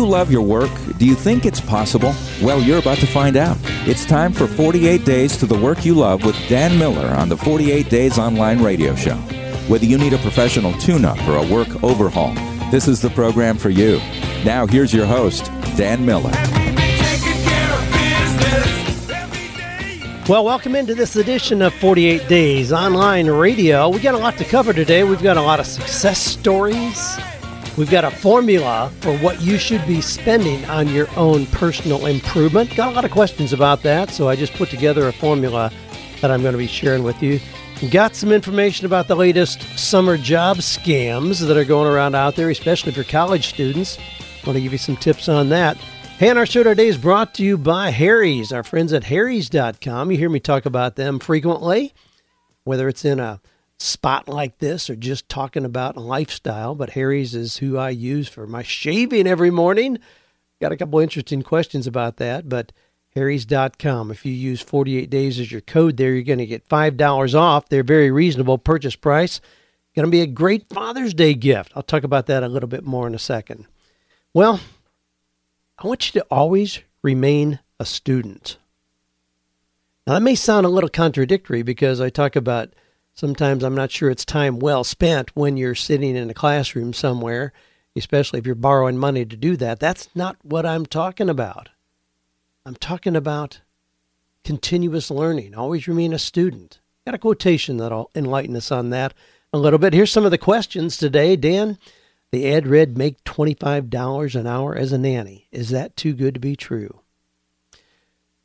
you love your work? Do you think it's possible? Well, you're about to find out. It's time for 48 Days to the Work You Love with Dan Miller on the 48 Days Online Radio Show. Whether you need a professional tune up or a work overhaul, this is the program for you. Now, here's your host, Dan Miller. Well, welcome into this edition of 48 Days Online Radio. We got a lot to cover today. We've got a lot of success stories. We've got a formula for what you should be spending on your own personal improvement. Got a lot of questions about that, so I just put together a formula that I'm going to be sharing with you. Got some information about the latest summer job scams that are going around out there, especially for college students. Want to give you some tips on that. Hey, and our show today is brought to you by Harry's, our friends at Harry's.com. You hear me talk about them frequently, whether it's in a spot like this or just talking about lifestyle. But Harry's is who I use for my shaving every morning. Got a couple interesting questions about that, but Harry's.com. If you use 48 days as your code there, you're going to get $5 off. They're very reasonable purchase price. Going to be a great Father's Day gift. I'll talk about that a little bit more in a second. Well, I want you to always remain a student. Now, that may sound a little contradictory because I talk about sometimes I'm not sure it's time well spent when you're sitting in a classroom somewhere, especially if you're borrowing money to do that. That's not what I'm talking about. I'm talking about continuous learning, always remain a student. Got a quotation that'll enlighten us on that a little bit. Here's some of the questions today, Dan. The ad read, make $25 an hour as a nanny. Is that too good to be true?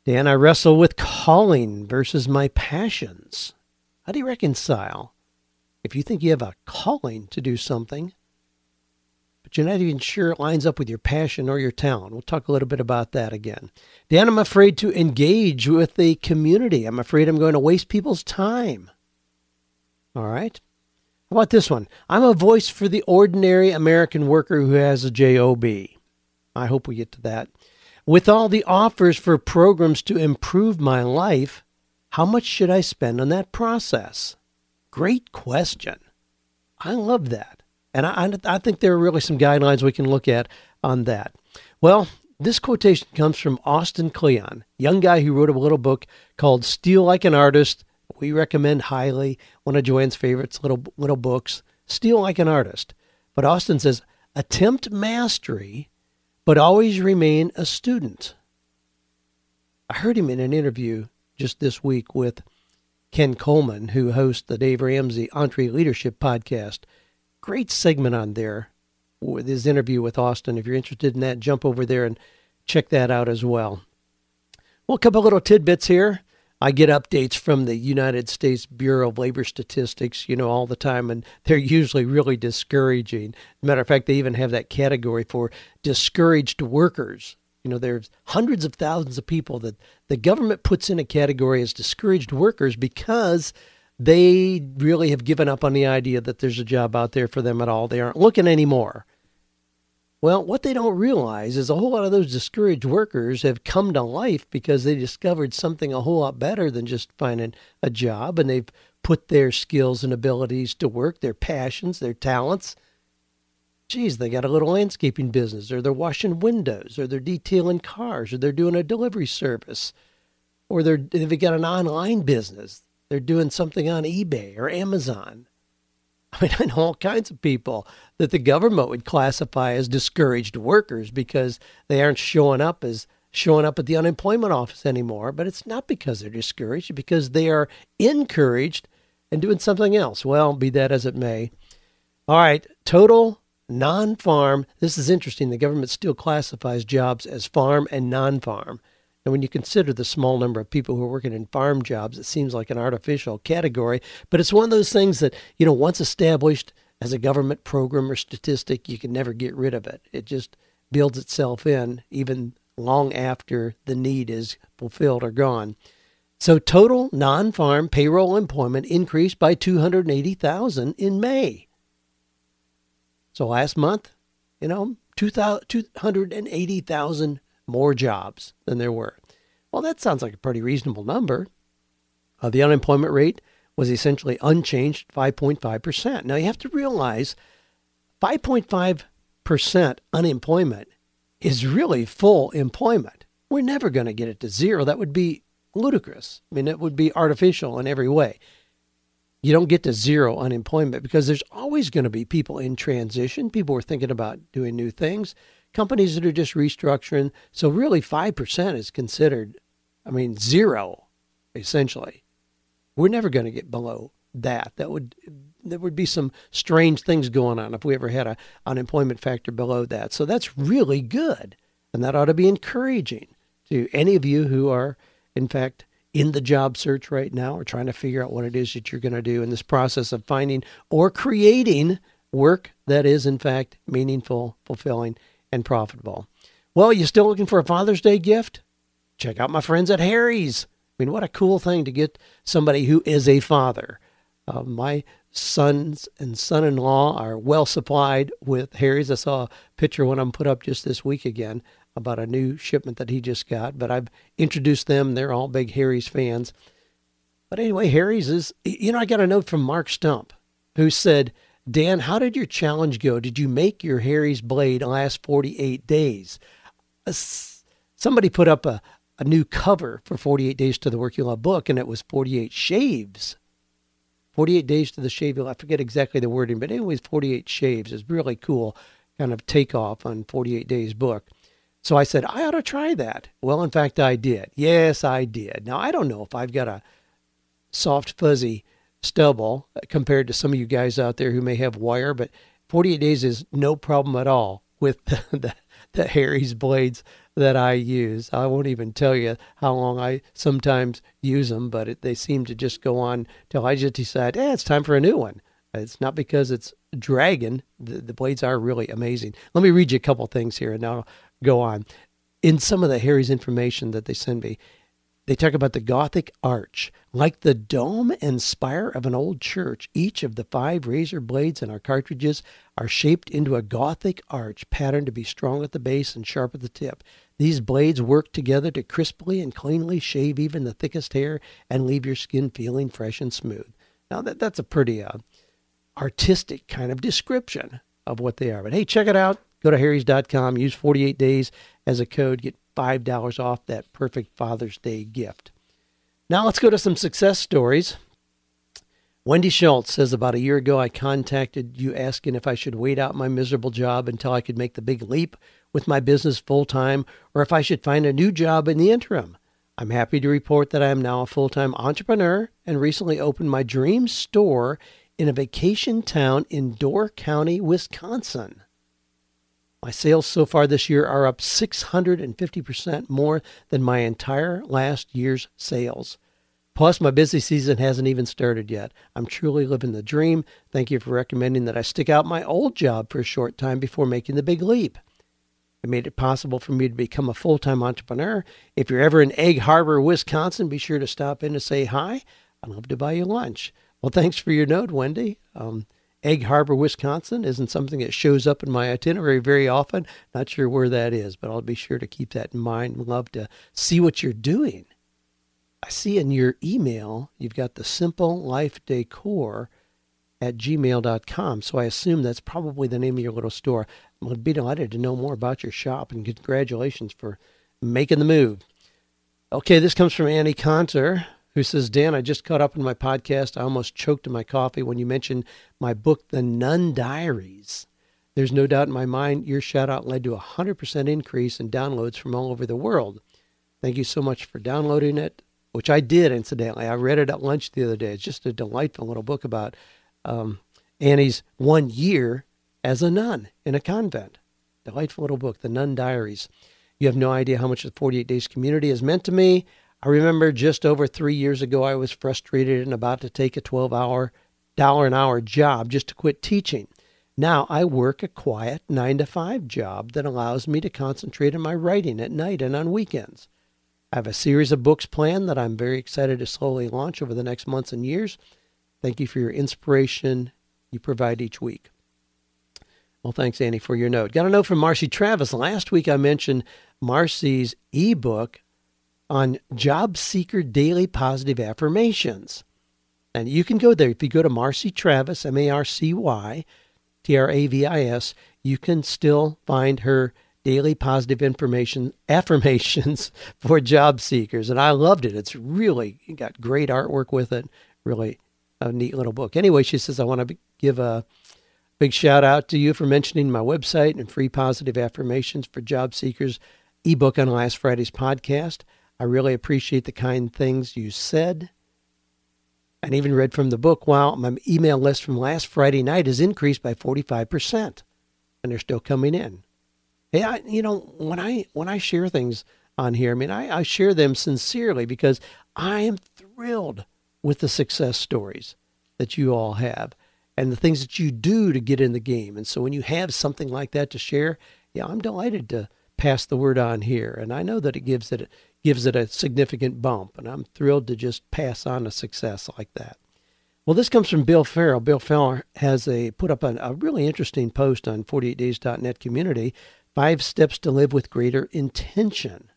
Dan, I wrestle with calling versus my passions. How do you reconcile? If you think you have a calling to do something, but you're not even sure it lines up with your passion or your talent. We'll talk a little bit about that again. Dan, I'm afraid to engage with the community. I'm afraid I'm going to waste people's time. All right. How about this one? I'm a voice for the ordinary American worker who has a job. I hope we get to that. With all the offers for programs to improve my life, how much should I spend on that process? Great question. I love that. And I, I think there are really some guidelines we can look at on that. Well, this quotation comes from Austin Kleon, young guy who wrote a little book called Steal Like an Artist we recommend highly one of Joanne's favorites, little little books, Steal Like an Artist. But Austin says, attempt mastery, but always remain a student. I heard him in an interview just this week with Ken Coleman, who hosts the Dave Ramsey EntreLeadership podcast. Great segment on there with his interview with Austin. If you're interested in that, jump over there and check that out as well. Well, a couple little tidbits here. I get updates from the United States Bureau of Labor Statistics, you know, all the time, and they're usually really discouraging. matter of fact, they even have that category for discouraged workers. You know, there's hundreds of thousands of people that the government puts in a category as discouraged workers because they really have given up on the idea that there's a job out there for them at all. They aren't looking anymore. Well, what they don't realize is a whole lot of those discouraged workers have come to life because they discovered something a whole lot better than just finding a job and they've put their skills and abilities to work, their passions, their talents. Geez, they got a little landscaping business, or they're washing windows, or they're detailing cars, or they're doing a delivery service, or they're, they've got an online business. They're doing something on eBay or Amazon. I mean, I know all kinds of people that the government would classify as discouraged workers because they aren't showing up as showing up at the unemployment office anymore. But it's not because they're discouraged, because they are encouraged and doing something else. Well, be that as it may. All right, total non farm. This is interesting. The government still classifies jobs as farm and non farm. And when you consider the small number of people who are working in farm jobs, it seems like an artificial category. But it's one of those things that, you know, once established as a government program or statistic, you can never get rid of it. It just builds itself in even long after the need is fulfilled or gone. So total non-farm payroll employment increased by 280,000 in May. So last month, you know, 280,000 more jobs than there were. Well, that sounds like a pretty reasonable number. Uh, the unemployment rate was essentially unchanged, 5.5%. Now, you have to realize 5.5% unemployment is really full employment. We're never going to get it to zero. That would be ludicrous. I mean, it would be artificial in every way. You don't get to zero unemployment because there's always going to be people in transition. People are thinking about doing new things. Companies that are just restructuring. So, really, 5% is considered, I mean, zero, essentially. We're never going to get below that. That would there would be some strange things going on if we ever had a unemployment factor below that. So that's really good, and that ought to be encouraging to any of you who are, in fact, in the job search right now or trying to figure out what it is that you're going to do in this process of finding or creating work that is, in fact, meaningful, fulfilling, and profitable. Well, you still looking for a Father's Day gift? Check out my friends at Harry's. I mean, what a cool thing to get somebody who is a father. Uh, my sons and son-in-law are well supplied with Harry's. I saw a picture when I'm put up just this week again about a new shipment that he just got. But I've introduced them. They're all big Harry's fans. But anyway, Harry's is, you know, I got a note from Mark Stump who said, Dan, how did your challenge go? Did you make your Harry's blade last 48 days? Somebody put up a, a new cover for 48 Days to the Work You Love book, and it was 48 shaves 48 Days to the Shave. I forget exactly the wording, but anyways, 48 Shaves is really cool kind of takeoff on 48 Days book. So I said, I ought to try that. Well, in fact, I did. Yes, I did. Now, I don't know if I've got a soft, fuzzy stubble compared to some of you guys out there who may have wire, but 48 days is no problem at all with the, the, the Harry's blades that I use. I won't even tell you how long I sometimes use them, but it, they seem to just go on till I just decide, eh, it's time for a new one. It's not because it's dragon. The, the blades are really amazing. Let me read you a couple things here and now I'll go on. In some of the Harry's information that they send me, they talk about the Gothic arch. Like the dome and spire of an old church, each of the five razor blades in our cartridges are shaped into a Gothic arch patterned to be strong at the base and sharp at the tip. These blades work together to crisply and cleanly shave even the thickest hair and leave your skin feeling fresh and smooth. Now, that, that's a pretty uh, artistic kind of description of what they are. But hey, check it out. Go to harrys.com, use 48 days as a code, get $5 off that perfect Father's Day gift. Now, let's go to some success stories. Wendy Schultz says about a year ago, I contacted you asking if I should wait out my miserable job until I could make the big leap with my business full time or if I should find a new job in the interim. I'm happy to report that I am now a full time entrepreneur and recently opened my dream store in a vacation town in Door County, Wisconsin. My sales so far this year are up 650% more than my entire last year's sales. Plus, my busy season hasn't even started yet. I'm truly living the dream. Thank you for recommending that I stick out my old job for a short time before making the big leap. It made it possible for me to become a full time entrepreneur. If you're ever in Egg Harbor, Wisconsin, be sure to stop in to say hi. I'd love to buy you lunch. Well, thanks for your note, Wendy. Um, Egg Harbor, Wisconsin isn't something that shows up in my itinerary very often. Not sure where that is, but I'll be sure to keep that in mind. Love to see what you're doing. I see in your email you've got the Simple Life Decor at gmail.com. So I assume that's probably the name of your little store. I would be delighted to know more about your shop and congratulations for making the move. Okay, this comes from Annie Conter, who says, Dan, I just caught up in my podcast. I almost choked in my coffee when you mentioned my book, The Nun Diaries. There's no doubt in my mind your shout out led to a 100% increase in downloads from all over the world. Thank you so much for downloading it, which I did, incidentally. I read it at lunch the other day. It's just a delightful little book about um, Annie's one year as a nun in a convent. Delightful little book, The Nun Diaries. You have no idea how much the 48 Days community has meant to me. I remember just over three years ago, I was frustrated and about to take a 12 hour, dollar an hour job just to quit teaching. Now I work a quiet nine to five job that allows me to concentrate on my writing at night and on weekends. I have a series of books planned that I'm very excited to slowly launch over the next months and years. Thank you for your inspiration you provide each week. Well, thanks, Annie, for your note. Got a note from Marcy Travis. Last week I mentioned Marcy's ebook on Job Seeker Daily Positive Affirmations. And you can go there. If you go to Marcy Travis, M A R C Y T R A V I S, you can still find her daily positive information affirmations for job seekers, and I loved it. It's really got great artwork with it. Really a neat little book. Anyway, she says I want to give a big shout out to you for mentioning my website and free positive affirmations for job seekers ebook on last Friday's podcast. I really appreciate the kind things you said and even read from the book. wow, my email list from last Friday night has increased by 45%, and they're still coming in. Hey, I, you know, when I when I share things on here, I mean, I, I share them sincerely because I am thrilled with the success stories that you all have and the things that you do to get in the game. And so when you have something like that to share, yeah, I'm delighted to pass the word on here. And I know that it gives it gives it a significant bump, and I'm thrilled to just pass on a success like that. Well, this comes from Bill Farrell. Bill Farrell has a put up a, a really interesting post on 48days.net community, five steps to live with greater intention.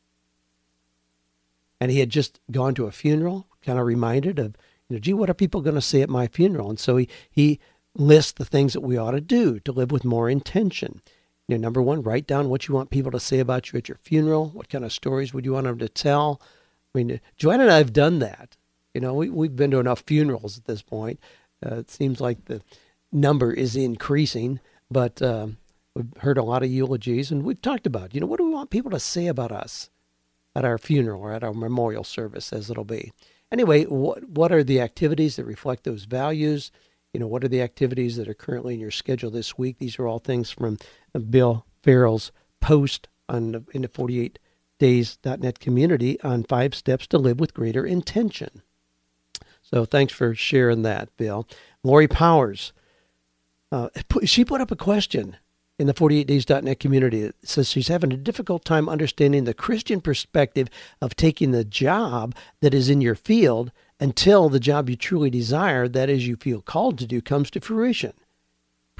And he had just gone to a funeral, kind of reminded of, you know, gee, what are people going to say at my funeral? And so he, he lists the things that we ought to do to live with more intention. You know, number one, write down what you want people to say about you at your funeral. What kind of stories would you want them to tell? I mean, Joanne and I have done that. You know, we, we've been to enough funerals at this point. Uh, it seems like the number is increasing, but um, we've heard a lot of eulogies, and we've talked about, you know, what do we want people to say about us at our funeral or at our memorial service, as it'll be. Anyway, what what are the activities that reflect those values? You know, what are the activities that are currently in your schedule this week? These are all things from Bill Farrell's post on the, in the 48days.net community on five steps to live with greater intention. So thanks for sharing that, Bill. Lori Powers, uh, she put up a question in the 48days.net community that says she's having a difficult time understanding the Christian perspective of taking the job that is in your field until the job you truly desire, that is, you feel called to do, comes to fruition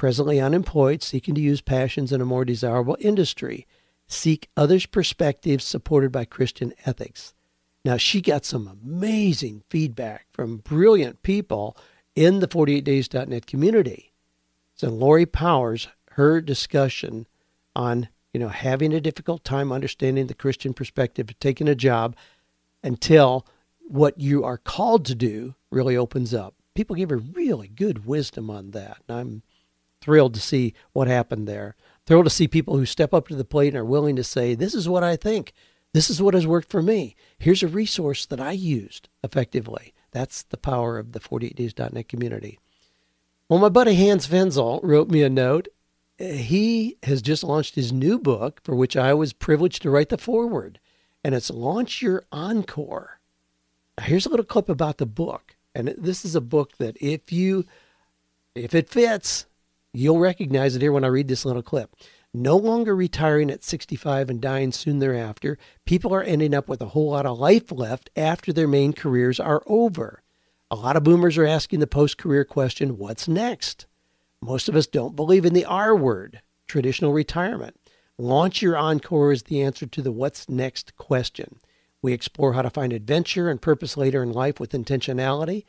presently unemployed, seeking to use passions in a more desirable industry. Seek others' perspectives supported by Christian ethics. Now, she got some amazing feedback from brilliant people in the 48days.net community. So, Lori Powers, her discussion on you know having a difficult time understanding the Christian perspective of taking a job until what you are called to do really opens up. People give her really good wisdom on that. And I'm thrilled to see what happened there. Thrilled to see people who step up to the plate and are willing to say, This is what I think. This is what has worked for me. Here's a resource that I used effectively. That's the power of the 48days.net community. Well, my buddy Hans Finzel wrote me a note. He has just launched his new book, for which I was privileged to write the foreword, and it's Launch Your Encore. Now, here's a little clip about the book. And this is a book that if you if it fits, You'll recognize it here when I read this little clip. No longer retiring at 65 and dying soon thereafter, people are ending up with a whole lot of life left after their main careers are over. A lot of boomers are asking the post career question what's next? Most of us don't believe in the R word, traditional retirement. Launch Your Encore is the answer to the what's next question. We explore how to find adventure and purpose later in life with intentionality.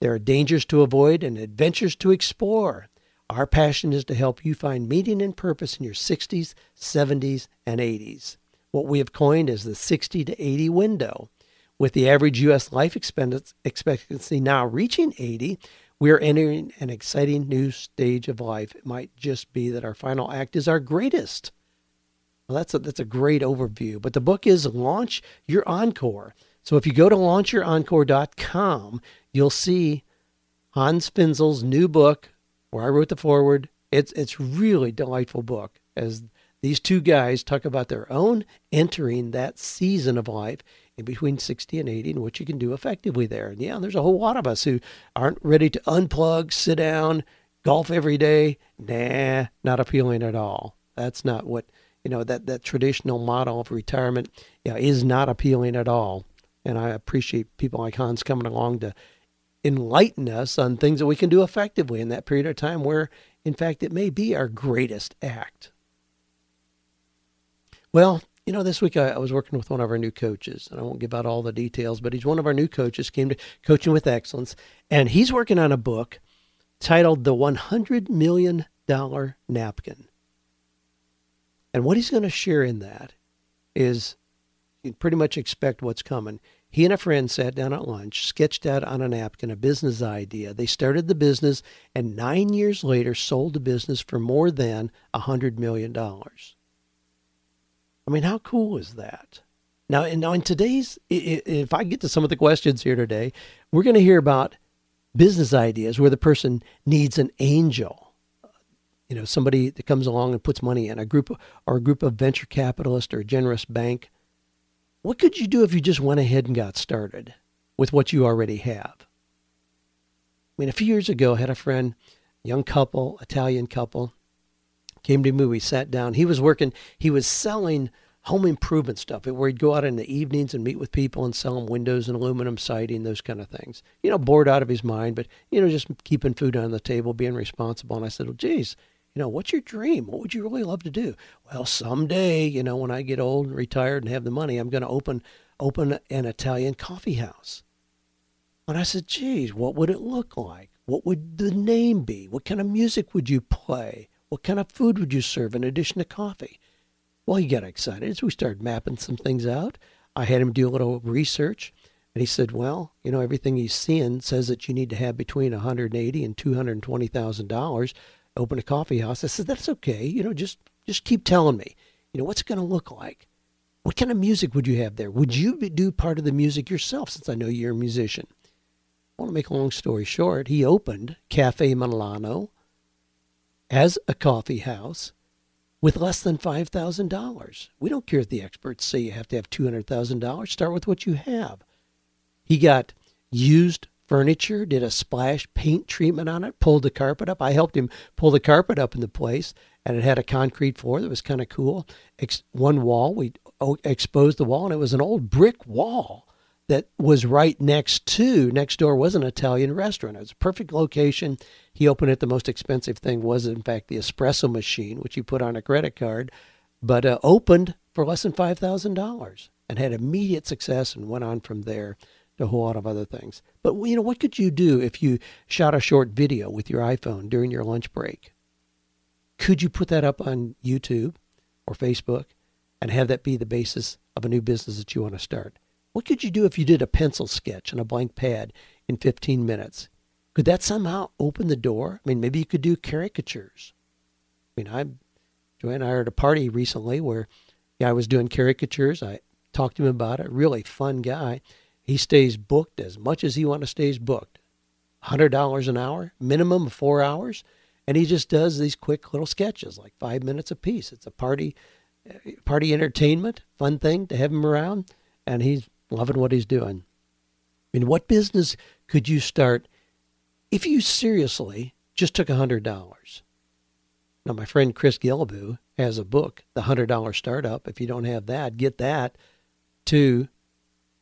There are dangers to avoid and adventures to explore. Our passion is to help you find meaning and purpose in your 60s, 70s, and 80s. What we have coined as the 60 to 80 window. With the average U.S. life expectancy now reaching 80, we are entering an exciting new stage of life. It might just be that our final act is our greatest. Well, that's a, that's a great overview. But the book is Launch Your Encore. So if you go to launchyourencore.com, you'll see Hans Finzel's new book, where I wrote the foreword. It's it's really delightful book as these two guys talk about their own entering that season of life in between 60 and 80 and what you can do effectively there. And yeah, there's a whole lot of us who aren't ready to unplug, sit down, golf every day. Nah, not appealing at all. That's not what, you know, that, that traditional model of retirement yeah, is not appealing at all. And I appreciate people like Hans coming along to enlighten us on things that we can do effectively in that period of time where, in fact, it may be our greatest act. Well, you know, this week I, I, was working with one of our new coaches, and I won't give out all the details, but he's one of our new coaches, came to Coaching with Excellence, and he's working on a book titled The $100 Million Napkin. And what he's going to share in that is you pretty much expect what's coming. He and a friend sat down at lunch, sketched out on a napkin a business idea. They started the business and nine years later sold the business for more than a $100 million. I mean, how cool is that? Now, now in today's, if I get to some of the questions here today, we're going to hear about business ideas where the person needs an angel you know somebody that comes along and puts money in a group or a group of venture capitalists or a generous bank what could you do if you just went ahead and got started with what you already have i mean a few years ago i had a friend young couple italian couple came to me we sat down he was working he was selling home improvement stuff where he'd go out in the evenings and meet with people and sell them windows and aluminum siding, those kind of things. You know, bored out of his mind, but, you know, just keeping food on the table, being responsible. And I said, well, geez, you know, what's your dream? What would you really love to do? Well, someday, you know, when I get old and retired and have the money, I'm going to open open an Italian coffee house. And I said, geez, what would it look like? What would the name be? What kind of music would you play? What kind of food would you serve in addition to coffee? Well, he got excited. So we started mapping some things out. I had him do a little research. And he said, "Well, you know, everything he's seeing says that you need to have between 180 and 220 thousand dollars open a coffee house. I said, that's okay. You know, just just keep telling me. You know, what's it going to look like? What kind of music would you have there? Would you do part of the music yourself? Since I know you're a musician. I want to make a long story short. He opened Cafe Milano as a coffee house with less than $5,000. We don't care if the experts say you have to have $200,000. Start with what you have. He got used furniture, did a splash paint treatment on it, pulled the carpet up. I helped him pull the carpet up in the place, and it had a concrete floor that was kind of cool. Ex- one wall, we exposed the wall, and it was an old brick wall that was right next to next door was an Italian restaurant. It was a perfect location. He opened it. The most expensive thing was, in fact, the espresso machine, which he put on a credit card, but uh, opened for less than five thousand dollars and had immediate success and went on from there a whole lot of other things. But you know, what could you do if you shot a short video with your iPhone during your lunch break? Could you put that up on YouTube or Facebook and have that be the basis of a new business that you want to start? What could you do if you did a pencil sketch on a blank pad in 15 minutes? Could that somehow open the door? I mean, maybe you could do caricatures. I mean, I, Joanne and I were at a party recently where yeah, I was doing caricatures. I talked to him about it. Really fun guy. He stays booked as much as he wants to stays booked. $100 an hour, minimum of four hours. And he just does these quick little sketches, like five minutes a piece. It's a party, uh, party entertainment, fun thing to have him around. And he's loving what he's doing. I mean, what business could you start if you seriously just took $100? Now, my friend Chris Guillebeau has a book, The $100 Startup. If you don't have that, get that to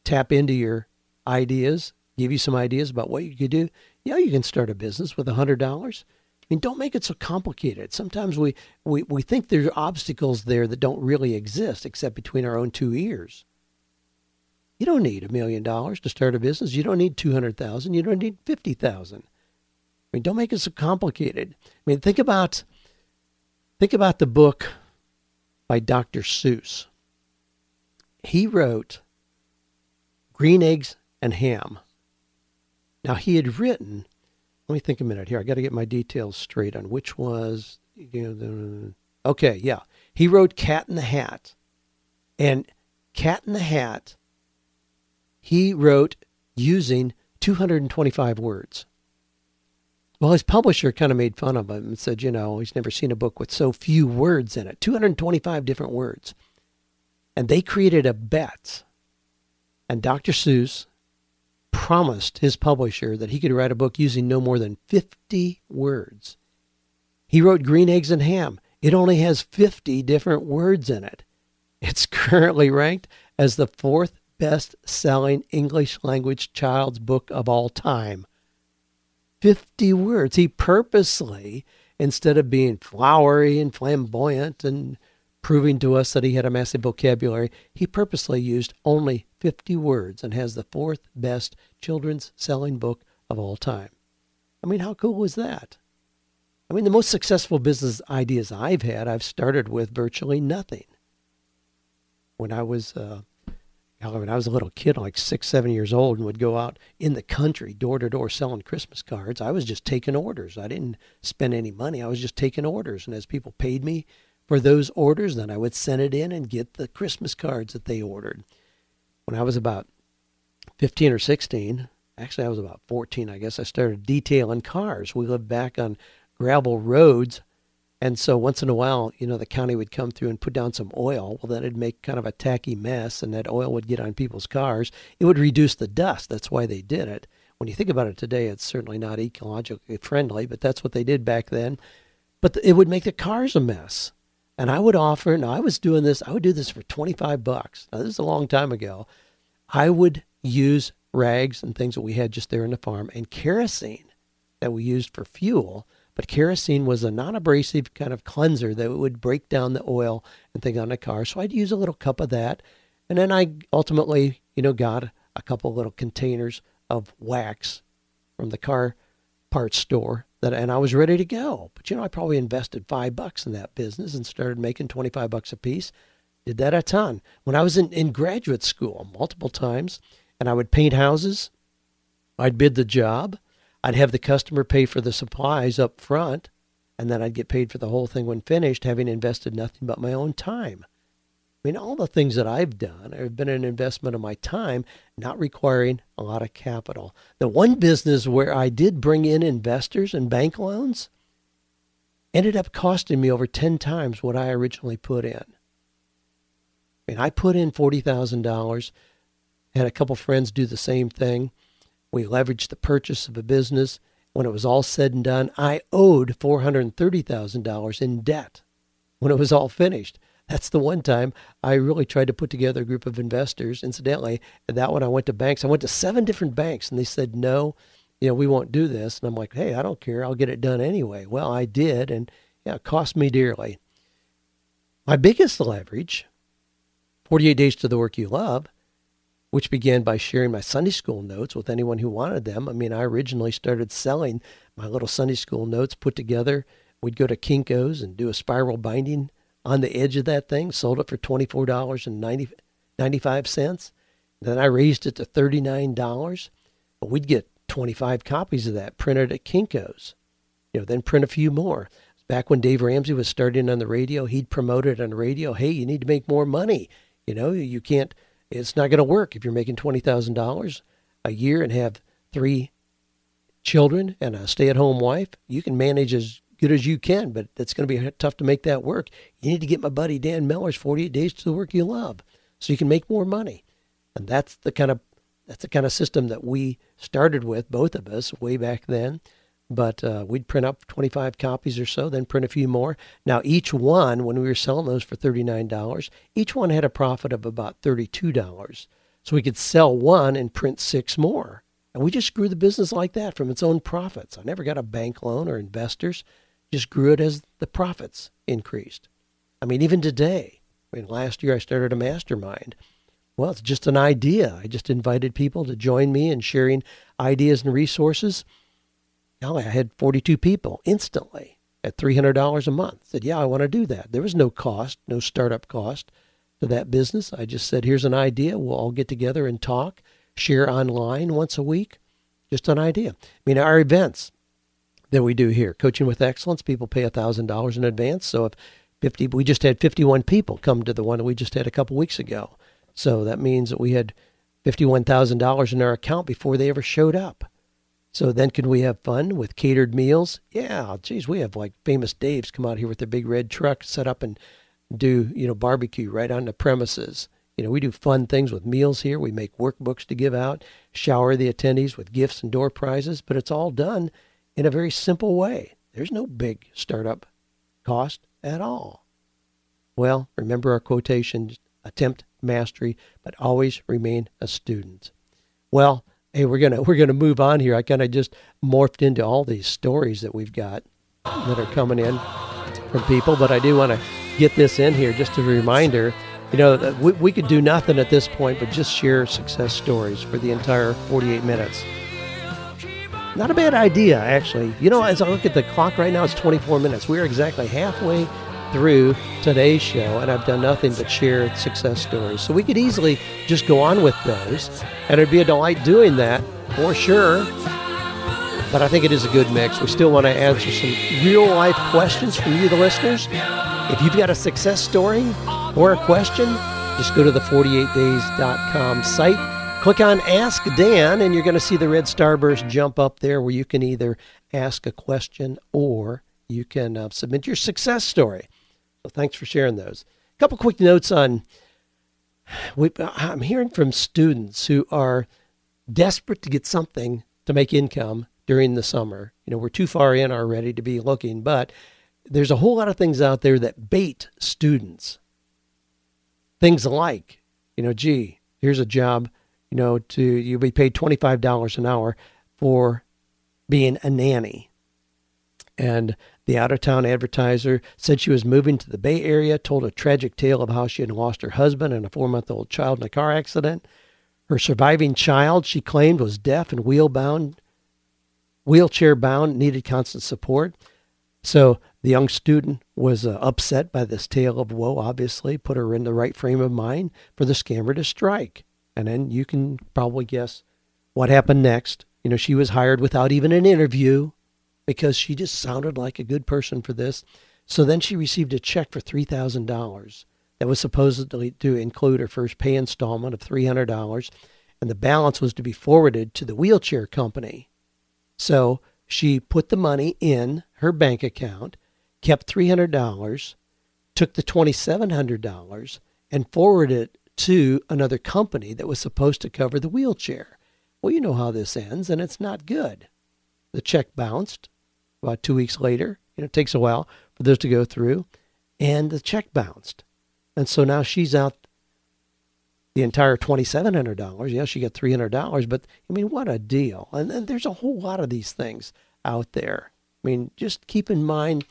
tap into your ideas, give you some ideas about what you could do. Yeah, you can start a business with a hundred dollars. I mean, don't make it so complicated. Sometimes we, we, we think there are obstacles there that don't really exist except between our own two ears. You don't need a million dollars to start a business. You don't need 200,000. You don't need 50,000. I mean, don't make it so complicated. I mean, think about think about the book by Dr. Seuss. He wrote green eggs and ham. Now he had written. Let me think a minute here. I got to get my details straight on which was. You know, okay, yeah. He wrote Cat in the Hat, and Cat in the Hat. He wrote using 225 words. Well, his publisher kind of made fun of him and said, you know, he's never seen a book with so few words in it 225 different words. And they created a bet and Dr. Seuss promised his publisher that he could write a book using no more than 50 words. He wrote Green Eggs and Ham. It only has 50 different words in it. It's currently ranked as the fourth best selling English language child's book of all time. 50 words. He purposely, instead of being flowery and flamboyant and proving to us that he had a massive vocabulary, he purposely used only 50 words and has the fourth best children's selling book of all time. I mean, how cool was that? I mean, the most successful business ideas I've had, I've started with virtually nothing. When I was, uh, when I was a little kid, like six, seven years old, and would go out in the country, door to door, selling Christmas cards, I was just taking orders. I didn't spend any money. I was just taking orders, and as people paid me for those orders, then I would send it in and get the Christmas cards that they ordered. When I was about 15 or 16, actually I was about 14, I guess I started detailing cars. We lived back on gravel roads. And so once in a while, you know, the county would come through and put down some oil. Well, then it'd make kind of a tacky mess, and that oil would get on people's cars. It would reduce the dust. That's why they did it. When you think about it today, it's certainly not ecologically friendly, but that's what they did back then. But it would make the cars a mess. And I would offer, now I was doing this, I would do this for 25 bucks. Now, this is a long time ago. I would use rags and things that we had just there in the farm and kerosene that we used for fuel but kerosene was a non abrasive kind of cleanser that would break down the oil and thing on the car. So I'd use a little cup of that. And then I ultimately, you know, got a couple little containers of wax from the car parts store that and I was ready to go. But you know, I probably invested five bucks in that business and started making twenty five bucks a piece. Did that a ton. When I was in, in graduate school multiple times and I would paint houses, I'd bid the job. I'd have the customer pay for the supplies up front, and then I'd get paid for the whole thing when finished, having invested nothing but my own time. Mean, all the things that I've done have been an investment of my time, not requiring a lot of capital. The one business where I did bring in investors and bank loans ended up costing me over 10 times what I originally put in. I mean, I put in $40,000, had a couple friends do the same thing. We leveraged the purchase of a business. When it was all said and done, I owed $430,000 in debt when it was all finished. That's the one time I really tried to put together a group of investors. Incidentally, that one I went to banks. I went to seven different banks and they said, no, you know, we won't do this. And I'm like, hey, I don't care. I'll get it done anyway. Well, I did. And yeah, it cost me dearly. My biggest leverage, 48 Days to the Work You Love, which began by sharing my Sunday school notes with anyone who wanted them. I mean, I originally started selling my little Sunday school notes put together. We'd go to Kinko's and do a spiral binding on the edge of that thing, sold it for $24.95. Then I raised it to $39. But we'd get 25 copies of that printed at Kinko's. You know, then print a few more. Back when Dave Ramsey was starting on the radio, he'd promote it on the radio. Hey, you need to make more money. You know, you can't – it's not going to work if you're making $20,000 a year and have three children and a stay at home wife. You can manage as good as you can, but it's going to be tough to make that work. You need to get my buddy Dan Miller's 48 Days to the Work You Love so you can make more money. And that's the kind of that's the kind of system that we started with, both of us, way back then but uh, we'd print up 25 copies or so, then print a few more. Now, each one, when we were selling those for $39, each one had a profit of about $32. So we could sell one and print six more. And we just grew the business like that from its own profits. I never got a bank loan or investors, just grew it as the profits increased. I mean, even today, I mean, last year I started a mastermind. Well, it's just an idea. I just invited people to join me in sharing ideas and resources Golly, I had 42 people instantly at $300 a month. Said, yeah, I want to do that. There was no cost, no startup cost to that business. I just said, here's an idea. We'll all get together and talk, share online once a week. Just an idea. I mean, our events that we do here, Coaching with Excellence, people pay $1,000 in advance. So if 50, we just had 51 people come to the one that we just had a couple weeks ago. So that means that we had $51,000 in our account before they ever showed up. So then can we have fun with catered meals? Yeah, geez, we have like famous Daves come out here with their big red truck, set up and do, you know, barbecue right on the premises. You know, we do fun things with meals here. We make workbooks to give out, shower the attendees with gifts and door prizes, but it's all done in a very simple way. There's no big startup cost at all. Well, remember our quotation attempt mastery, but always remain a student. Well, hey, we're gonna we're gonna move on here. I kind of just morphed into all these stories that we've got that are coming in from people, but I do want to get this in here just as a reminder. You know, we, we could do nothing at this point but just share success stories for the entire 48 minutes. Not a bad idea, actually. You know, as I look at the clock right now, it's 24 minutes. We're exactly halfway through today's show, and I've done nothing but share success stories. So we could easily just go on with those, and it'd be a delight doing that for sure. But I think it is a good mix. We still want to answer some real life questions from you, the listeners. If you've got a success story or a question, just go to the 48days.com site, click on Ask Dan, and you're going to see the red starburst jump up there where you can either ask a question or you can uh, submit your success story. So thanks for sharing those. A couple quick notes on we, I'm hearing from students who are desperate to get something to make income during the summer. You know, we're too far in already to be looking, but there's a whole lot of things out there that bait students. Things like, you know, gee, here's a job, you know, to you'll be paid $25 an hour for being a nanny. And the out of town advertiser said she was moving to the Bay Area, told a tragic tale of how she had lost her husband and a four month old child in a car accident. Her surviving child, she claimed, was deaf and wheel bound, wheelchair bound, needed constant support. So the young student was uh, upset by this tale of woe, obviously, put her in the right frame of mind for the scammer to strike. And then you can probably guess what happened next. You know, she was hired without even an interview because she just sounded like a good person for this. So then she received a check for $3,000 that was supposedly to include her first pay installment of $300, and the balance was to be forwarded to the wheelchair company. So she put the money in her bank account, kept $300, took the $2,700, and forwarded it to another company that was supposed to cover the wheelchair. Well, you know how this ends, and it's not good. The check bounced about two weeks later. You know, it takes a while for those to go through, and the check bounced, and so now she's out the entire twenty seven hundred dollars. Yeah, she got three hundred dollars, but I mean, what a deal! And, and there's a whole lot of these things out there. I mean, just keep in mind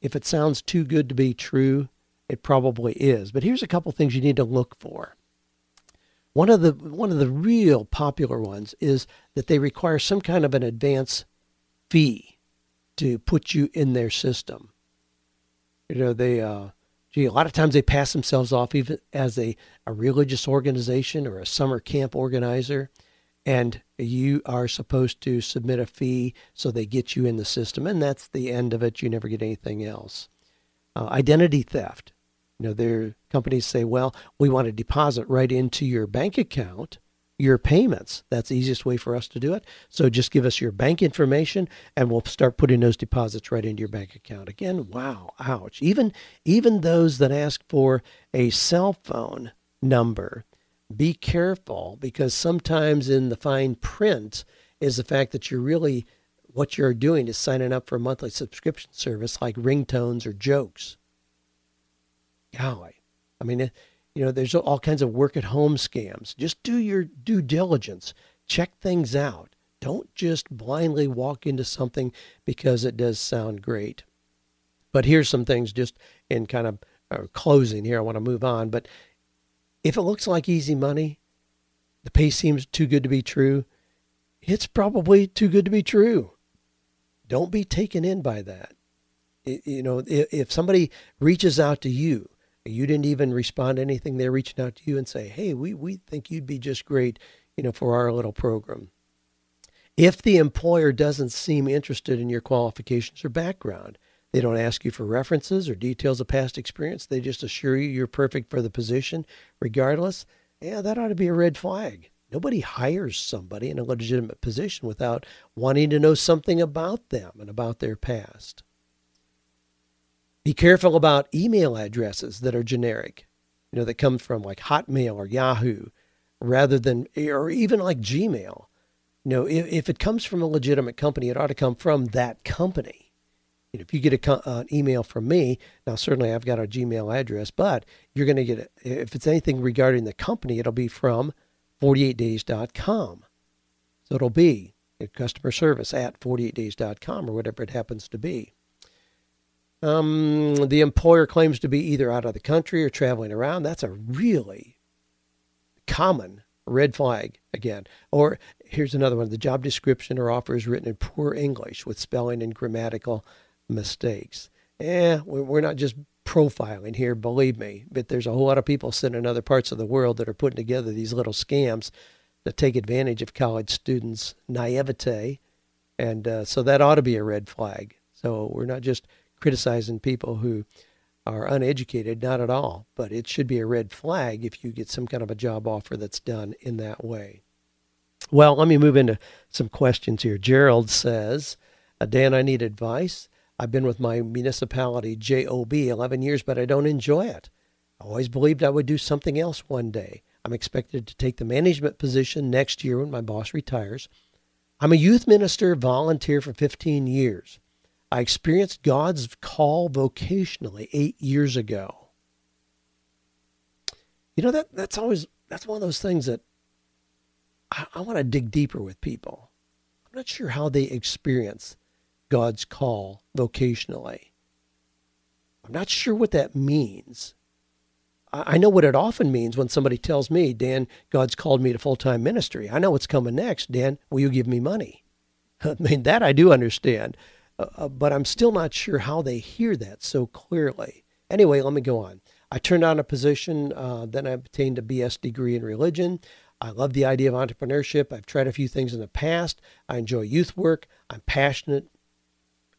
if it sounds too good to be true, it probably is. But here's a couple things you need to look for. One of the one of the real popular ones is that they require some kind of an advance fee to put you in their system. You know, they, uh, gee, a lot of times they pass themselves off even as a, a religious organization or a summer camp organizer, and you are supposed to submit a fee so they get you in the system, and that's the end of it. You never get anything else. Uh, identity theft. You know, their companies say, well, we want to deposit right into your bank account your payments. That's the easiest way for us to do it. So just give us your bank information and we'll start putting those deposits right into your bank account. Again, wow, ouch. Even even those that ask for a cell phone number, be careful because sometimes in the fine print is the fact that you're really what you're doing is signing up for a monthly subscription service like ringtones or jokes. Golly. I mean, you know, there's all kinds of work at home scams. Just do your due diligence. Check things out. Don't just blindly walk into something because it does sound great. But here's some things just in kind of uh, closing here. I want to move on. But if it looks like easy money, the pay seems too good to be true, it's probably too good to be true. Don't be taken in by that. You know, if, if somebody reaches out to you you didn't even respond to anything. They're reaching out to you and say, hey, we, we think you'd be just great, you know, for our little program. If the employer doesn't seem interested in your qualifications or background, they don't ask you for references or details of past experience. They just assure you you're perfect for the position, regardless. Yeah, that ought to be a red flag. Nobody hires somebody in a legitimate position without wanting to know something about them and about their past. Be careful about email addresses that are generic, you know, that come from like Hotmail or Yahoo rather than, or even like Gmail. You know, if, if it comes from a legitimate company, it ought to come from that company. If you get a, uh, an email from me, now certainly I've got a Gmail address, but you're going to get it. If it's anything regarding the company, it'll be from 48days.com. So it'll be customer service at 48days.com or whatever it happens to be. Um, the employer claims to be either out of the country or traveling around. That's a really common red flag again. Or here's another one the job description or offer is written in poor English with spelling and grammatical mistakes. Eh, we're not just profiling here, believe me, but there's a whole lot of people sitting in other parts of the world that are putting together these little scams that take advantage of college students' naivete. And uh, so that ought to be a red flag. So we're not just criticizing people who are uneducated, not at all. But it should be a red flag if you get some kind of a job offer that's done in that way. Well, let me move into some questions here. Gerald says, uh, Dan, I need advice. I've been with my municipality, JOB, 11 years, but I don't enjoy it. I always believed I would do something else one day. I'm expected to take the management position next year when my boss retires. I'm a youth minister volunteer for 15 years. I experienced God's call vocationally eight years ago. You know that that's always that's one of those things that I, I want to dig deeper with people. I'm not sure how they experience God's call vocationally. I'm not sure what that means. I know what it often means when somebody tells me, Dan, God's called me to full time ministry. I know what's coming next. Dan, will you give me money? I mean, that I do understand. Uh, uh, but I'm still not sure how they hear that so clearly. Anyway, let me go on. I turned on a position, uh, then I obtained a BS degree in religion. I love the idea of entrepreneurship. I've tried a few things in the past. I enjoy youth work. I'm passionate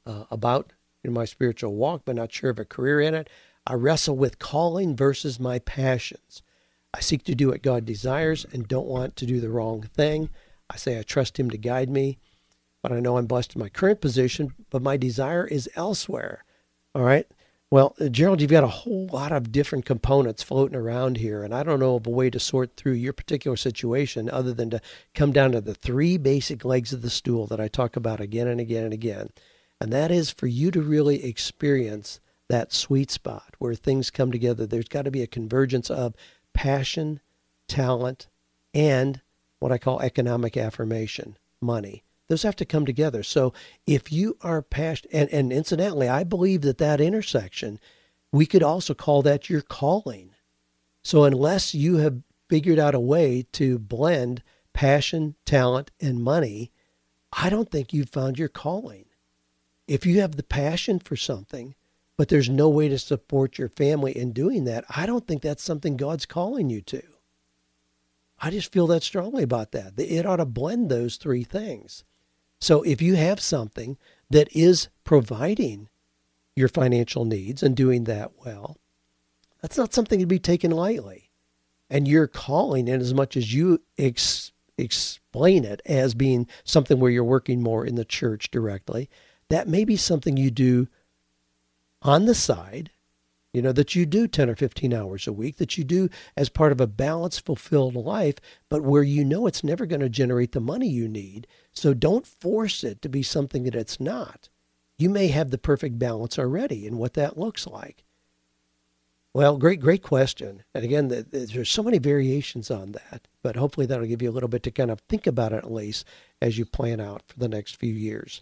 uh, about in my spiritual walk, but not sure of a career in it. I wrestle with calling versus my passions. I seek to do what God desires and don't want to do the wrong thing. I say I trust Him to guide me but I know I'm blessed in my current position, but my desire is elsewhere. All right. Well, uh, Gerald, you've got a whole lot of different components floating around here, and I don't know of a way to sort through your particular situation other than to come down to the three basic legs of the stool that I talk about again and again and again. And that is for you to really experience that sweet spot where things come together. There's got to be a convergence of passion, talent, and what I call economic affirmation, money. Those have to come together. So if you are passionate, and, and incidentally, I believe that that intersection, we could also call that your calling. So unless you have figured out a way to blend passion, talent, and money, I don't think you've found your calling. If you have the passion for something, but there's no way to support your family in doing that, I don't think that's something God's calling you to. I just feel that strongly about that. It ought to blend those three things. So if you have something that is providing your financial needs and doing that well, that's not something to be taken lightly. And you're calling in as much as you ex- explain it as being something where you're working more in the church directly, that may be something you do on the side you know, that you do 10 or 15 hours a week, that you do as part of a balanced, fulfilled life, but where you know it's never going to generate the money you need. So don't force it to be something that it's not. You may have the perfect balance already and what that looks like. Well, great, great question. And again, there's so many variations on that, but hopefully that'll give you a little bit to kind of think about it at least as you plan out for the next few years.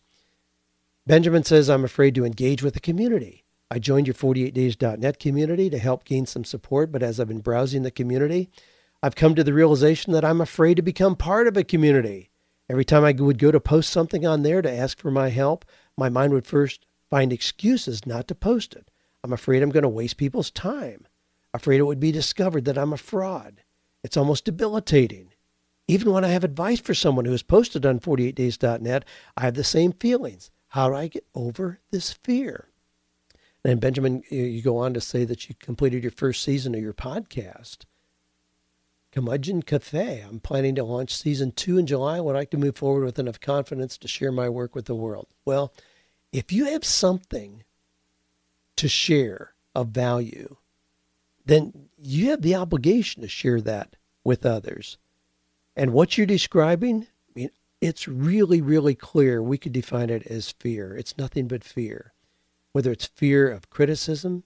Benjamin says, I'm afraid to engage with the community. I joined your 48days.net community to help gain some support, but as I've been browsing the community, I've come to the realization that I'm afraid to become part of a community. Every time I would go to post something on there to ask for my help, my mind would first find excuses not to post it. I'm afraid I'm going to waste people's time. Afraid it would be discovered that I'm a fraud. It's almost debilitating. Even when I have advice for someone who has posted on 48days.net, I have the same feelings. How do I get over this fear? And Benjamin, you go on to say that you completed your first season of your podcast. Curmudgeon Cafe. I'm planning to launch season two in July. I would like to move forward with enough confidence to share my work with the world. Well, if you have something to share of value, then you have the obligation to share that with others. And what you're describing, it's really, really clear. We could define it as fear. It's nothing but fear whether it's fear of criticism,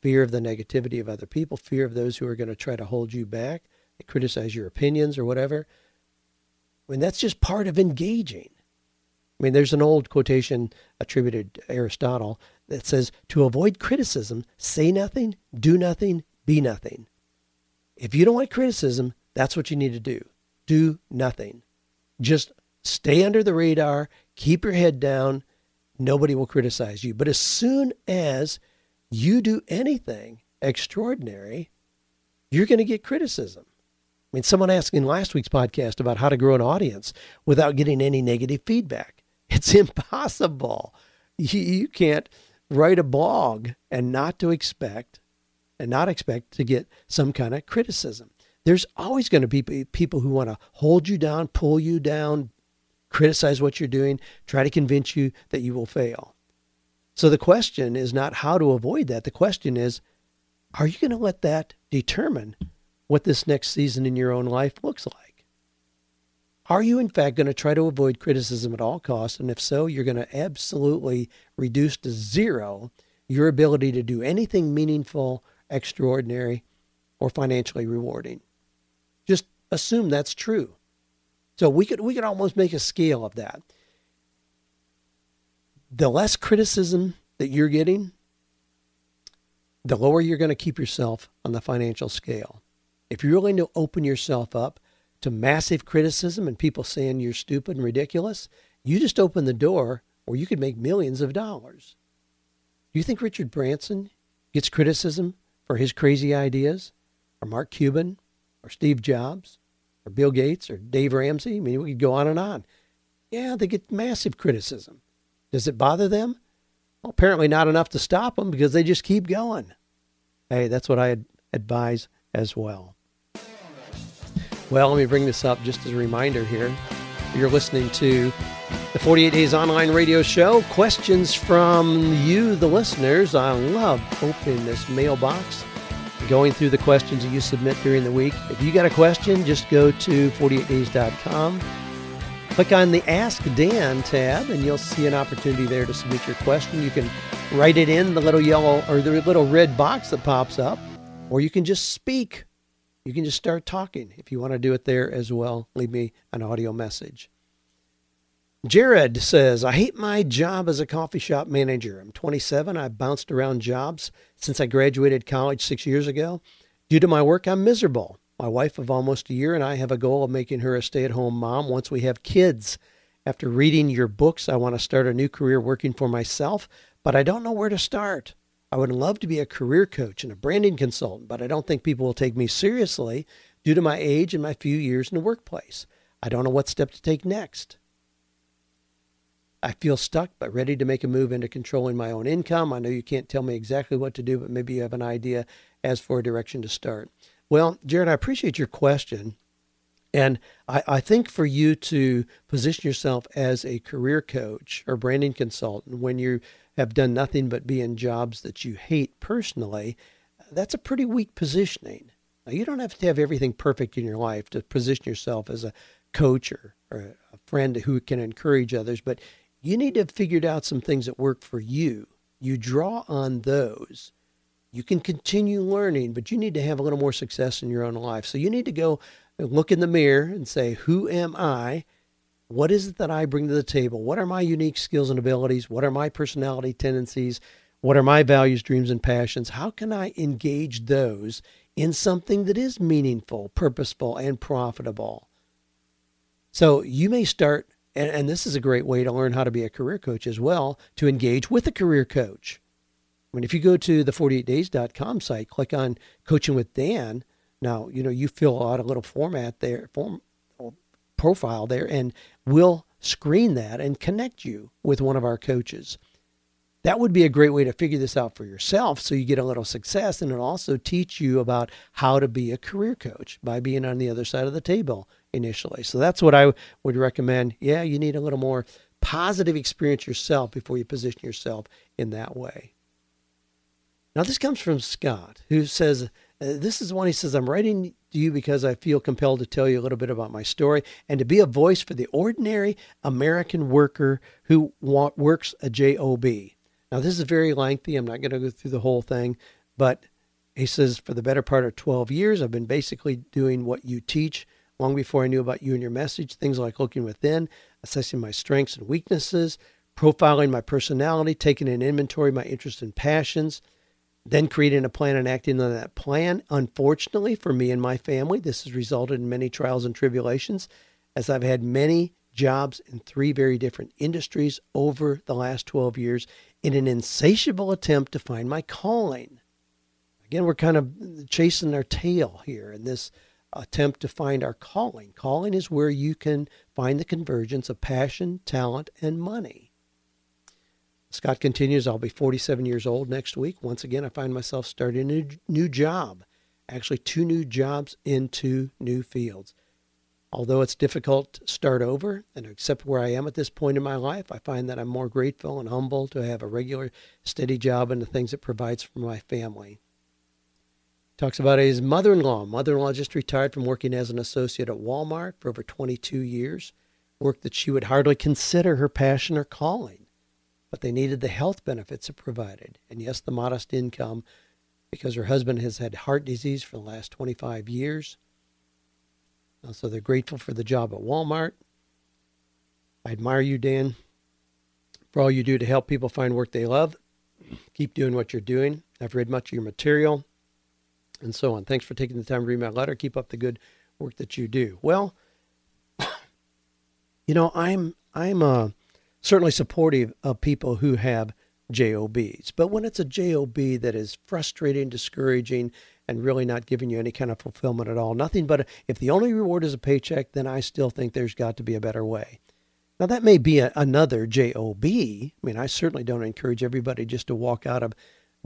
fear of the negativity of other people, fear of those who are going to try to hold you back, criticize your opinions or whatever. I mean, that's just part of engaging. I mean, there's an old quotation attributed to Aristotle that says, to avoid criticism, say nothing, do nothing, be nothing. If you don't like criticism, that's what you need to do. do nothing. Just stay under the radar, keep your head down. Nobody will criticize you. But as soon as you do anything extraordinary, you're going to get criticism. I mean, someone asked in last week's podcast about how to grow an audience without getting any negative feedback. It's impossible. You, can't write a blog and not to expect and not expect to get some kind of criticism. There's always going to be people who want to hold you down, pull you down, criticize what you're doing, try to convince you that you will fail. So the question is not how to avoid that. The question is, are you going to let that determine what this next season in your own life looks like? Are you, in fact, going to try to avoid criticism at all costs? And if so, you're going to absolutely reduce to zero your ability to do anything meaningful, extraordinary, or financially rewarding. Just assume that's true. So we could we could almost make a scale of that. The less criticism that you're getting, the lower you're going to keep yourself on the financial scale. If you're willing to open yourself up to massive criticism and people saying you're stupid and ridiculous, you just open the door or you could make millions of dollars. Do you think Richard Branson gets criticism for his crazy ideas? Or Mark Cuban? Or Steve Jobs? Or Bill Gates? Or Dave Ramsey? I mean, we could go on and on. Yeah, they get massive criticism. Does it bother them? Well, apparently not enough to stop them because they just keep going. Hey, that's what I advise as well. Well, let me bring this up just as a reminder here. You're listening to the 48 Days Online Radio Show. Questions from you, the listeners. I love opening this mailbox, going through the questions that you submit during the week. If you got a question, just go to 48days.com. Click on the Ask Dan tab, and you'll see an opportunity there to submit your question. You can write it in the little yellow or the little red box that pops up, or you can just speak you can just start talking. If you want to do it there as well, leave me an audio message. Jared says, I hate my job as a coffee shop manager. I'm 27. I've bounced around jobs since I graduated college six years ago. Due to my work, I'm miserable. My wife of almost a year and I have a goal of making her a stay at home mom once we have kids. After reading your books, I want to start a new career working for myself, but I don't know where to start. I would love to be a career coach and a branding consultant, but I don't think people will take me seriously due to my age and my few years in the workplace. I don't know what step to take next. I feel stuck but ready to make a move into controlling my own income. I know you can't tell me exactly what to do, but maybe you have an idea as for a direction to start. Well, Jared, I appreciate your question. And I, I, think for you to position yourself as a career coach or branding consultant when you have done nothing but be in jobs that you hate personally, that's a pretty weak positioning. Now, you don't have to have everything perfect in your life to position yourself as a coach or, or a friend who can encourage others, but you need to have figured out some things that work for you. You draw on those. You can continue learning, but you need to have a little more success in your own life. So you need to go look in the mirror and say, Who am I? What is it that I bring to the table? What are my unique skills and abilities? What are my personality tendencies? What are my values, dreams, and passions? How can I engage those in something that is meaningful, purposeful, and profitable? So you may start, and, and this is a great way to learn how to be a career coach as well, to engage with a career coach. I mean, if you go to the 48days.com site, click on Coaching with Dan. Now, you know, you fill out a little format there, form, profile there, and we'll screen that and connect you with one of our coaches. That would be a great way to figure this out for yourself so you get a little success and it'll also teach you about how to be a career coach by being on the other side of the table initially. So that's what I would recommend. Yeah, you need a little more positive experience yourself before you position yourself in that way. Now, this comes from Scott, who says, uh, This is one he says, I'm writing to you because I feel compelled to tell you a little bit about my story and to be a voice for the ordinary American worker who want, works a job. Now, this is very lengthy. I'm not going to go through the whole thing, but he says, for the better part of 12 years, I've been basically doing what you teach long before I knew about you and your message. Things like looking within, assessing my strengths and weaknesses, profiling my personality, taking an inventory of my interests and passions then creating a plan and acting on that plan. Unfortunately for me and my family, this has resulted in many trials and tribulations as I've had many jobs in three very different industries over the last 12 years in an insatiable attempt to find my calling. Again, we're kind of chasing our tail here in this attempt to find our calling. Calling is where you can find the convergence of passion, talent, and money. Scott continues, I'll be 47 years old next week. Once again, I find myself starting a new, job, actually, two new jobs in two new fields. Although it's difficult to start over and accept where I am at this point in my life, I find that I'm more grateful and humble to have a regular, steady job and the things it provides for my family. Talks about his mother in law. Mother in law just retired from working as an associate at Walmart for over 22 years, work that she would hardly consider her passion or calling. But they needed the health benefits it provided, and yes, the modest income because her husband has had heart disease for the last 25 years. Uh, so they're grateful for the job at Walmart. I admire you, Dan, for all you do to help people find work they love. Keep doing what you're doing. I've read much of your material and so on. Thanks for taking the time to read my letter. Keep up the good work that you do. Well, you know, I'm I'm uh, certainly supportive of people who have jobs, but when it's a job that is frustrating, discouraging, and really not giving you any kind of fulfillment at all, nothing but a, if the only reward is a paycheck, then I still think there's got to be a better way. Now that may be a, another job. I mean, I certainly don't encourage everybody just to walk out of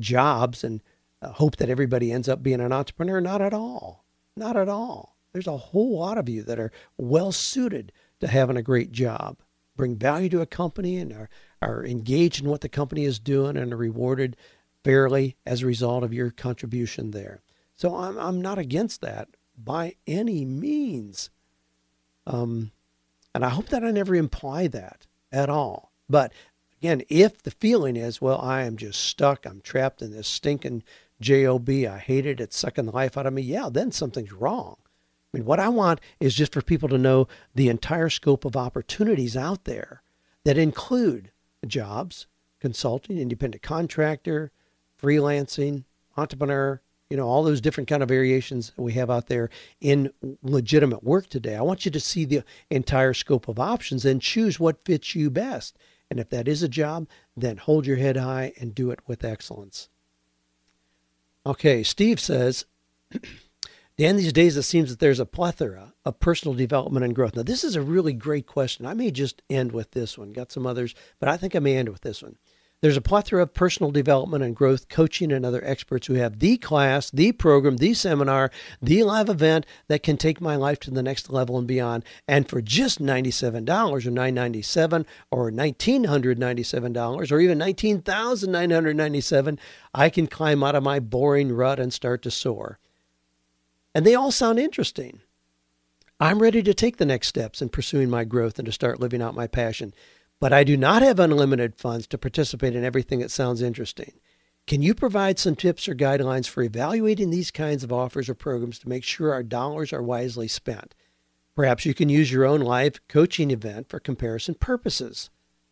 jobs and uh, hope that everybody ends up being an entrepreneur. Not at all. Not at all. There's a whole lot of you that are well suited to having a great job, bring value to a company, and are, are engaged in what the company is doing and are rewarded fairly as a result of your contribution there. So I'm, I'm not against that by any means. Um, and I hope that I never imply that at all. But again, if the feeling is, well, I am just stuck, I'm trapped in this stinking job, I hate it, it's sucking the life out of me, yeah, then something's wrong. I mean, what I want is just for people to know the entire scope of opportunities out there that include jobs, consulting, independent contractor, freelancing, entrepreneur, you know, all those different kind of variations we have out there in legitimate work today. I want you to see the entire scope of options and choose what fits you best. And if that is a job, then hold your head high and do it with excellence. Okay, Steve says, Dan, these days it seems that there's a plethora of personal development and growth. Now, this is a really great question. I may just end with this one. Got some others, but I think I may end with this one. There's a plethora of personal development and growth coaching and other experts who have the class, the program, the seminar, the live event that can take my life to the next level and beyond. And for just $97 or 997 or $1,997 or even 19,997, I can climb out of my boring rut and start to soar. And they all sound interesting. I'm ready to take the next steps in pursuing my growth and to start living out my passion but I do not have unlimited funds to participate in everything that sounds interesting. Can you provide some tips or guidelines for evaluating these kinds of offers or programs to make sure our dollars are wisely spent? Perhaps you can use your own live coaching event for comparison purposes.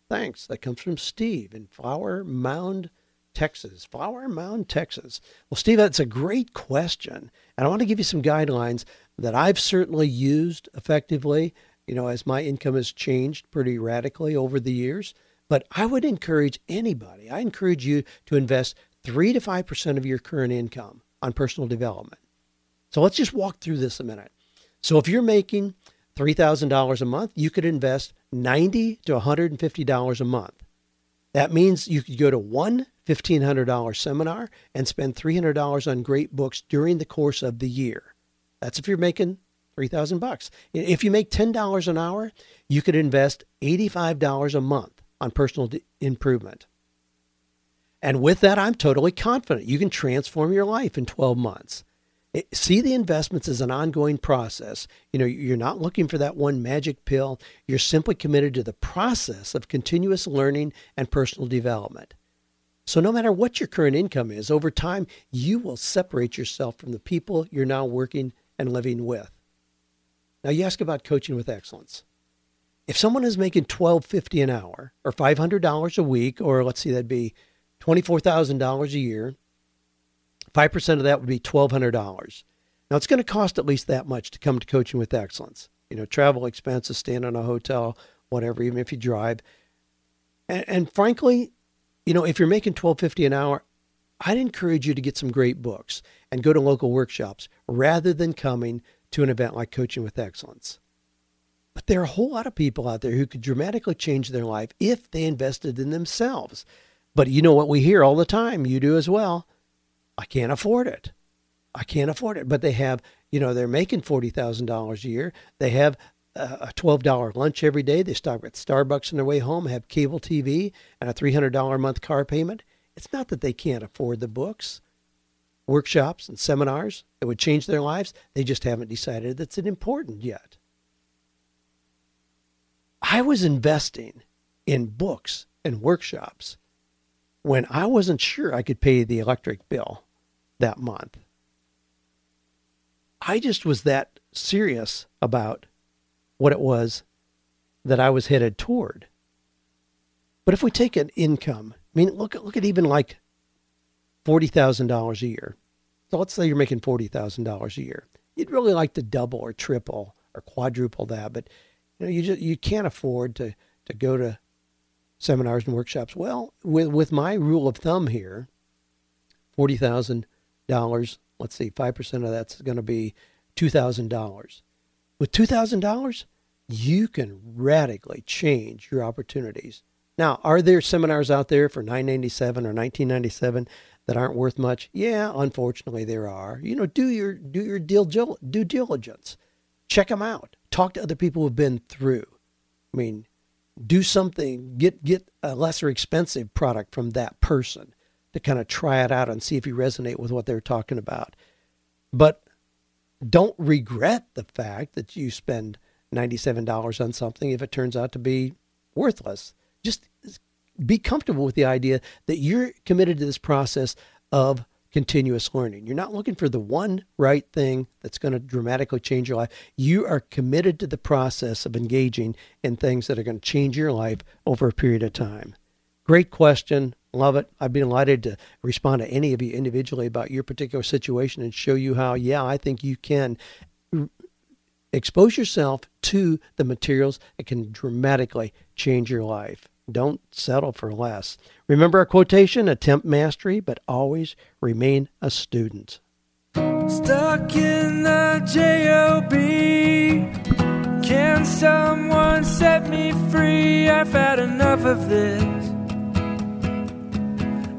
Thanks. That comes from Steve in Flower Mound, Texas. Flower Mound, Texas. Well, Steve, that's a great question. And I want to give you some guidelines that I've certainly used effectively you know, as my income has changed pretty radically over the years. But I would encourage anybody, I encourage you to invest 3 to 5% of your current income on personal development. So let's just walk through this a minute. So if you're making $3,000 a month, you could invest 90 to $150 a month. That means you could go to one $1,500 seminar and spend $300 on great books during the course of the year. That's if you're making 3000 bucks. If you make $10 an hour, you could invest $85 a month on personal improvement. And with that, I'm totally confident you can transform your life in 12 months. See the investments as an ongoing process. You know, you're not looking for that one magic pill. You're simply committed to the process of continuous learning and personal development. So, no matter what your current income is, over time, you will separate yourself from the people you're now working and living with. Now you ask about coaching with excellence. If someone is making twelve fifty an hour, or five hundred dollars a week, or let's see, that'd be twenty four thousand dollars a year, 5% of that would be $1,200. Now, it's going to cost at least that much to come to Coaching with Excellence. You know, travel expenses, staying in a hotel, whatever, even if you drive. And, and frankly, you know, if you're making 1250 an hour, I'd encourage you to get some great books and go to local workshops rather than coming to an event like Coaching with Excellence. But there are a whole lot of people out there who could dramatically change their life if they invested in themselves. But you know what we hear all the time, you do as well. I can't afford it. I can't afford it. But they have, you know, they're making $40,000 a year. They have a $12 lunch every day. They stop at Starbucks on their way home, have cable TV, and a $300 a month car payment. It's not that they can't afford the books, workshops, and seminars that would change their lives. They just haven't decided that's important yet. I was investing in books and workshops when I wasn't sure I could pay the electric bill that month. I just was that serious about what it was that I was headed toward. But if we take an income, I mean, look at look at even like forty thousand dollars a year. So let's say you're making forty thousand dollars a year. You'd really like to double or triple or quadruple that, but you know, you just you can't afford to to go to seminars and workshops. Well, with with my rule of thumb here, forty thousand dollars. Let's see, five percent of that's going to be two thousand dollars. With two thousand dollars, you can radically change your opportunities. Now, are there seminars out there for 997 or 1997 that aren't worth much? Yeah, unfortunately there are. You know, do your do your due diligence. Check them out. Talk to other people who've been through. I mean, do something, get get a lesser expensive product from that person to kind of try it out and see if you resonate with what they're talking about. But don't regret the fact that you spend $97 on something if it turns out to be worthless. Just be comfortable with the idea that you're committed to this process of continuous learning. You're not looking for the one right thing that's going to dramatically change your life. You are committed to the process of engaging in things that are going to change your life over a period of time. Great question. Love it. I'd be delighted to respond to any of you individually about your particular situation and show you how, yeah, I think you can expose yourself to the materials that can dramatically change your life. Don't settle for less. Remember our quotation attempt mastery, but always remain a student. Stuck in the JOB. Can someone set me free? I've had enough of this.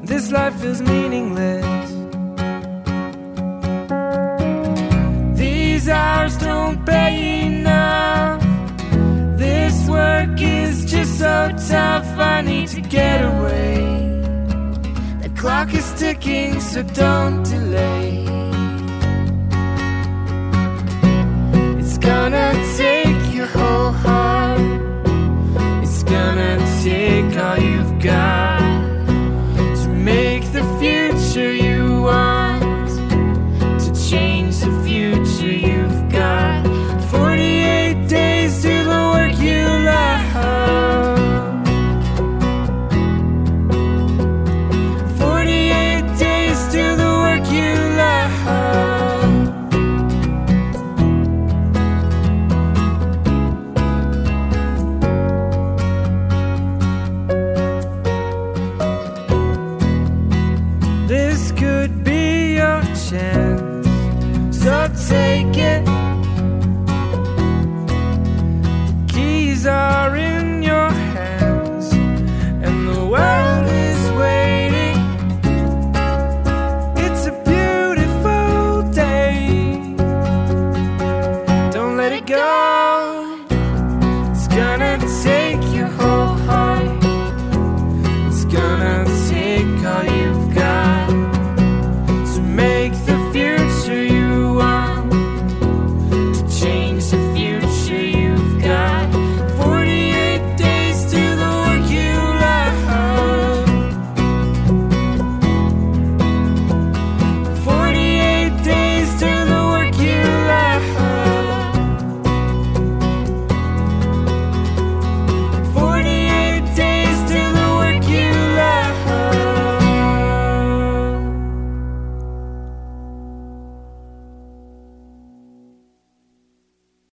This life is meaningless. These hours don't pay enough. This work is so tough. I need to get away. The clock is ticking, so don't delay. It's gonna take your whole heart. It's gonna take all you've got to make the future you want, to change the future you've